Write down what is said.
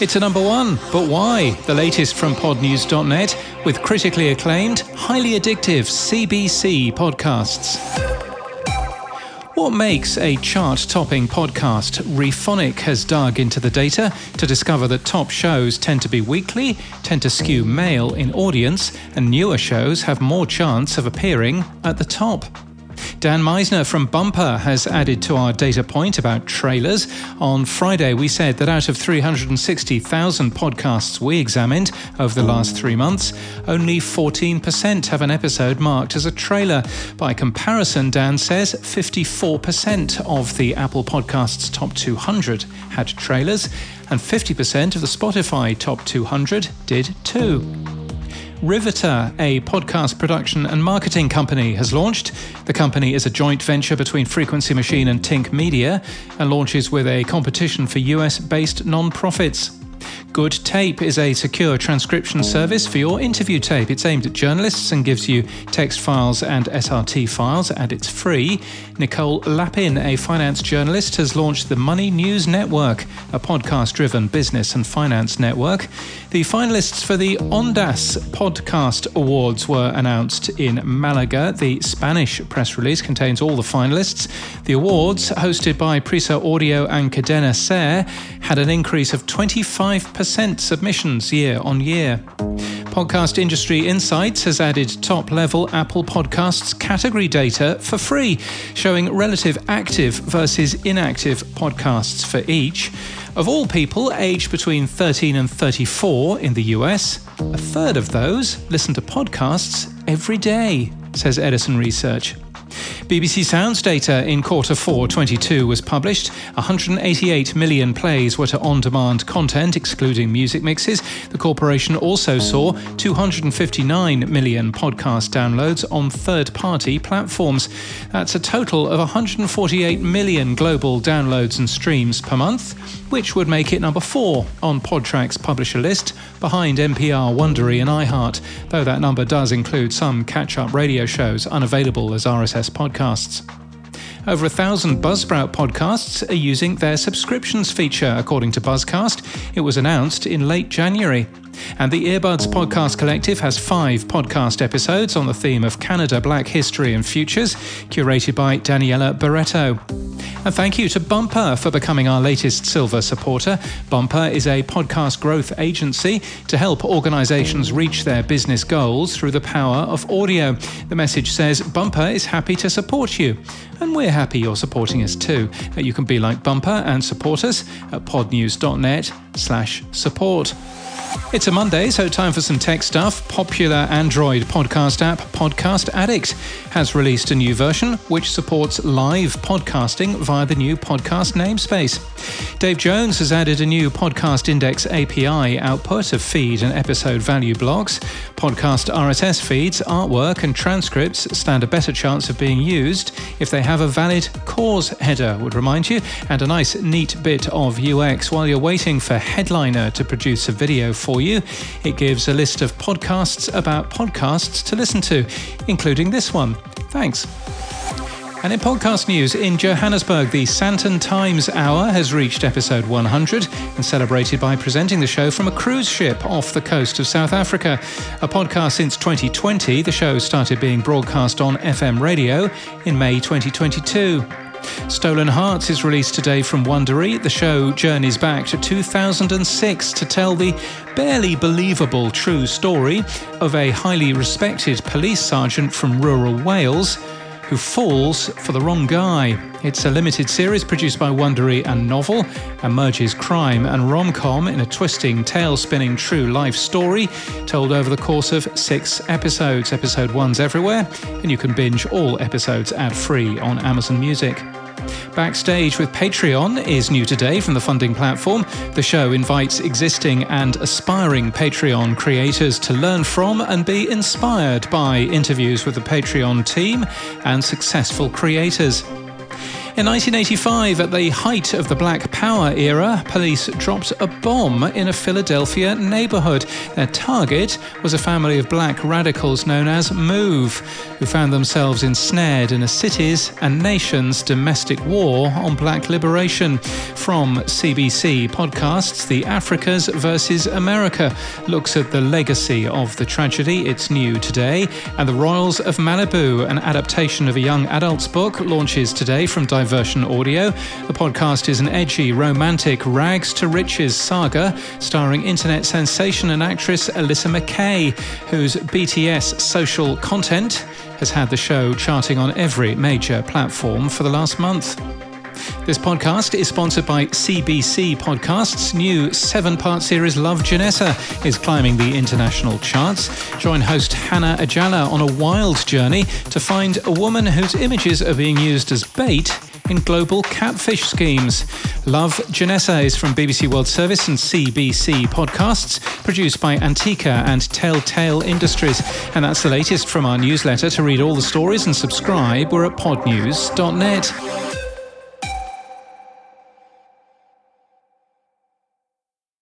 It's a number one, but why? The latest from podnews.net with critically acclaimed, highly addictive CBC podcasts. What makes a chart topping podcast? Rephonic has dug into the data to discover that top shows tend to be weekly, tend to skew male in audience, and newer shows have more chance of appearing at the top. Dan Misener from Bumper has added to our data point about trailers. On Friday, we said that out of 360,000 podcasts we examined over the last three months, only 14% have an episode marked as a trailer. By comparison, Dan says 54% of the Apple Podcasts Top 200 had trailers, and 50% of the Spotify Top 200 did too. Riveter, a podcast production and marketing company, has launched. The company is a joint venture between Frequency Machine and Tink Media and launches with a competition for US based non-profits. Good Tape is a secure transcription service for your interview tape. It's aimed at journalists and gives you text files and SRT files, and it's free. Nicole Lapin, a finance journalist, has launched the Money News Network, a podcast driven business and finance network. The finalists for the Ondas Podcast Awards were announced in Malaga. The Spanish press release contains all the finalists. The awards, hosted by Prisa Audio and Cadena Ser, had an increase of 25% submissions year on year. Podcast Industry Insights has added top level Apple Podcasts category data for free, showing relative active versus inactive podcasts for each. Of all people aged between 13 and 34 in the US, a third of those listen to podcasts every day, says Edison Research. BBC Sounds data in quarter 4 22 was published. 188 million plays were to on demand content, excluding music mixes. The corporation also saw 259 million podcast downloads on third party platforms. That's a total of 148 million global downloads and streams per month, which would make it number 4 on Podtrac's publisher list, behind NPR, Wondery, and iHeart, though that number does include some catch up radio shows unavailable as RSS podcasts. Over a thousand Buzzsprout podcasts are using their subscriptions feature, according to Buzzcast. It was announced in late January. And the Earbuds Podcast Collective has five podcast episodes on the theme of Canada, Black History and Futures, curated by Daniela Barreto. And thank you to Bumper for becoming our latest silver supporter. Bumper is a podcast growth agency to help organizations reach their business goals through the power of audio. The message says Bumper is happy to support you. And we're happy you're supporting us too. You can be like Bumper and support us at podnews.net slash support. It's a Monday, so time for some tech stuff. Popular Android podcast app Podcast Addict has released a new version which supports live podcasting via the new podcast namespace. Dave Jones has added a new Podcast Index API output of feed and episode value blocks. Podcast RSS feeds, artwork, and transcripts stand a better chance of being used if they have a valid CORS header, would remind you, and a nice, neat bit of UX while you're waiting for Headliner to produce a video for you. It gives a list of podcasts about podcasts to listen to, including this one. Thanks. And in podcast news, in Johannesburg, the Sandton Times Hour has reached episode 100 and celebrated by presenting the show from a cruise ship off the coast of South Africa. A podcast since 2020, the show started being broadcast on FM radio in May 2022. Stolen Hearts is released today from Wondery. The show journeys back to 2006 to tell the barely believable true story of a highly respected police sergeant from rural Wales who falls for the wrong guy. It's a limited series produced by Wondery and Novel and merges crime and rom com in a twisting, tail spinning true life story told over the course of six episodes. Episode one's everywhere, and you can binge all episodes ad free on Amazon Music. Backstage with Patreon is new today from the funding platform. The show invites existing and aspiring Patreon creators to learn from and be inspired by interviews with the Patreon team and successful creators. In 1985, at the height of the Black Power era, police dropped a bomb in a Philadelphia neighborhood. Their target was a family of black radicals known as MOVE, who found themselves ensnared in a city's and nation's domestic war on black liberation. From CBC podcasts, The Africas versus America looks at the legacy of the tragedy. It's new today. And The Royals of Malibu, an adaptation of a young adult's book, launches today from Diversion Audio. The podcast is an edgy, romantic, rags to riches saga starring internet sensation and actress Alyssa McKay, whose BTS social content has had the show charting on every major platform for the last month. This podcast is sponsored by CBC Podcasts. New seven part series Love Janessa is climbing the international charts. Join host Hannah Ajala on a wild journey to find a woman whose images are being used as bait in global catfish schemes. Love is from BBC World Service and CBC podcasts, produced by Antica and Telltale Industries. And that's the latest from our newsletter. To read all the stories and subscribe, we're at podnews.net.